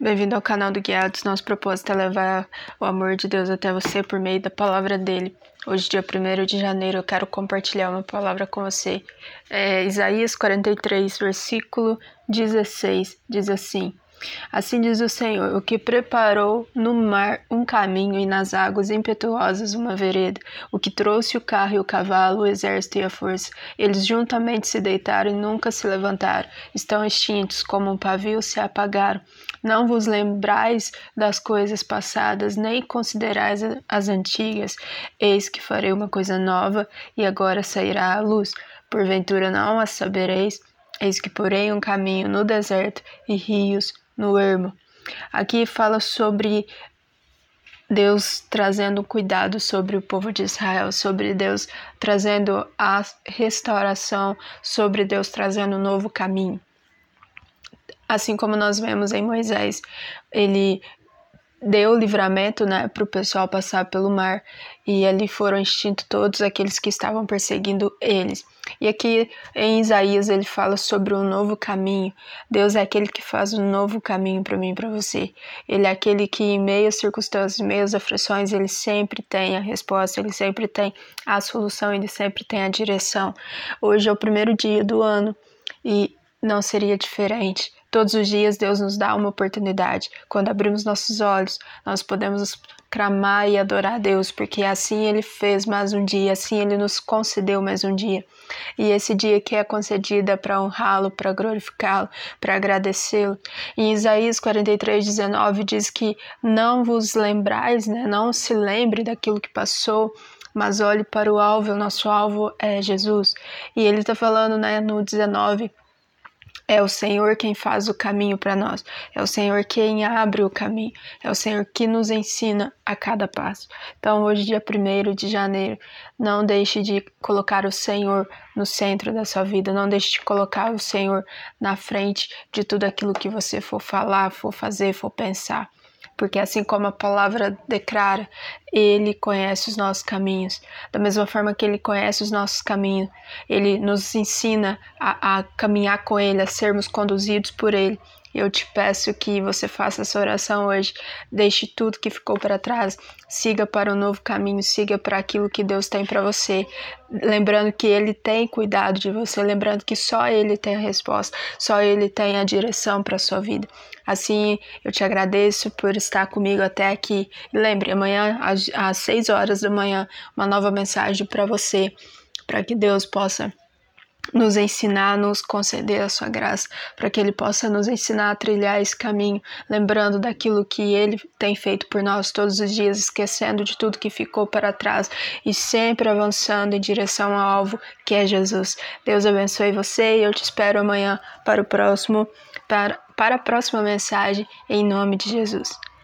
Bem-vindo ao canal do Guiados. Nosso propósito é levar o amor de Deus até você por meio da palavra dele. Hoje, dia 1 de janeiro, eu quero compartilhar uma palavra com você. É Isaías 43, versículo 16, diz assim: Assim diz o Senhor, o que preparou no mar um caminho e nas águas impetuosas uma vereda, o que trouxe o carro e o cavalo, o exército e a força. Eles juntamente se deitaram e nunca se levantaram, estão extintos, como um pavio se apagaram. Não vos lembrais das coisas passadas, nem considerais as antigas. Eis que farei uma coisa nova, e agora sairá a luz. Porventura não a sabereis. Eis que porei um caminho no deserto e rios no ermo. Aqui fala sobre Deus trazendo cuidado sobre o povo de Israel, sobre Deus trazendo a restauração, sobre Deus trazendo um novo caminho. Assim como nós vemos em Moisés, ele deu livramento né, para o pessoal passar pelo mar e ali foram extintos todos aqueles que estavam perseguindo eles. E aqui em Isaías ele fala sobre um novo caminho. Deus é aquele que faz um novo caminho para mim e para você. Ele é aquele que em meio às circunstâncias, em meio às aflições, ele sempre tem a resposta, ele sempre tem a solução, ele sempre tem a direção. Hoje é o primeiro dia do ano e não seria diferente. Todos os dias Deus nos dá uma oportunidade. Quando abrimos nossos olhos, nós podemos clamar e adorar a Deus, porque assim Ele fez mais um dia, assim Ele nos concedeu mais um dia. E esse dia que é concedido é para honrá-lo, para glorificá-lo, para agradecê-lo. Em Isaías 43, 19 diz que não vos lembrais, né? não se lembre daquilo que passou, mas olhe para o alvo, o nosso alvo é Jesus. E ele está falando né, no 19 é o Senhor quem faz o caminho para nós. É o Senhor quem abre o caminho. É o Senhor que nos ensina a cada passo. Então, hoje, dia 1 de janeiro, não deixe de colocar o Senhor no centro da sua vida. Não deixe de colocar o Senhor na frente de tudo aquilo que você for falar, for fazer, for pensar porque assim como a palavra declara, ele conhece os nossos caminhos. Da mesma forma que ele conhece os nossos caminhos, ele nos ensina a, a caminhar com ele, a sermos conduzidos por ele. Eu te peço que você faça essa oração hoje. Deixe tudo que ficou para trás. Siga para um novo caminho. Siga para aquilo que Deus tem para você. Lembrando que Ele tem cuidado de você. Lembrando que só Ele tem a resposta. Só Ele tem a direção para a sua vida. Assim, eu te agradeço por estar comigo até aqui. Lembre, amanhã, às, às 6 horas da manhã, uma nova mensagem para você. Para que Deus possa nos ensinar, nos conceder a sua graça, para que Ele possa nos ensinar a trilhar esse caminho, lembrando daquilo que Ele tem feito por nós todos os dias, esquecendo de tudo que ficou para trás e sempre avançando em direção ao alvo que é Jesus. Deus abençoe você e eu te espero amanhã para o próximo, para, para a próxima mensagem, em nome de Jesus.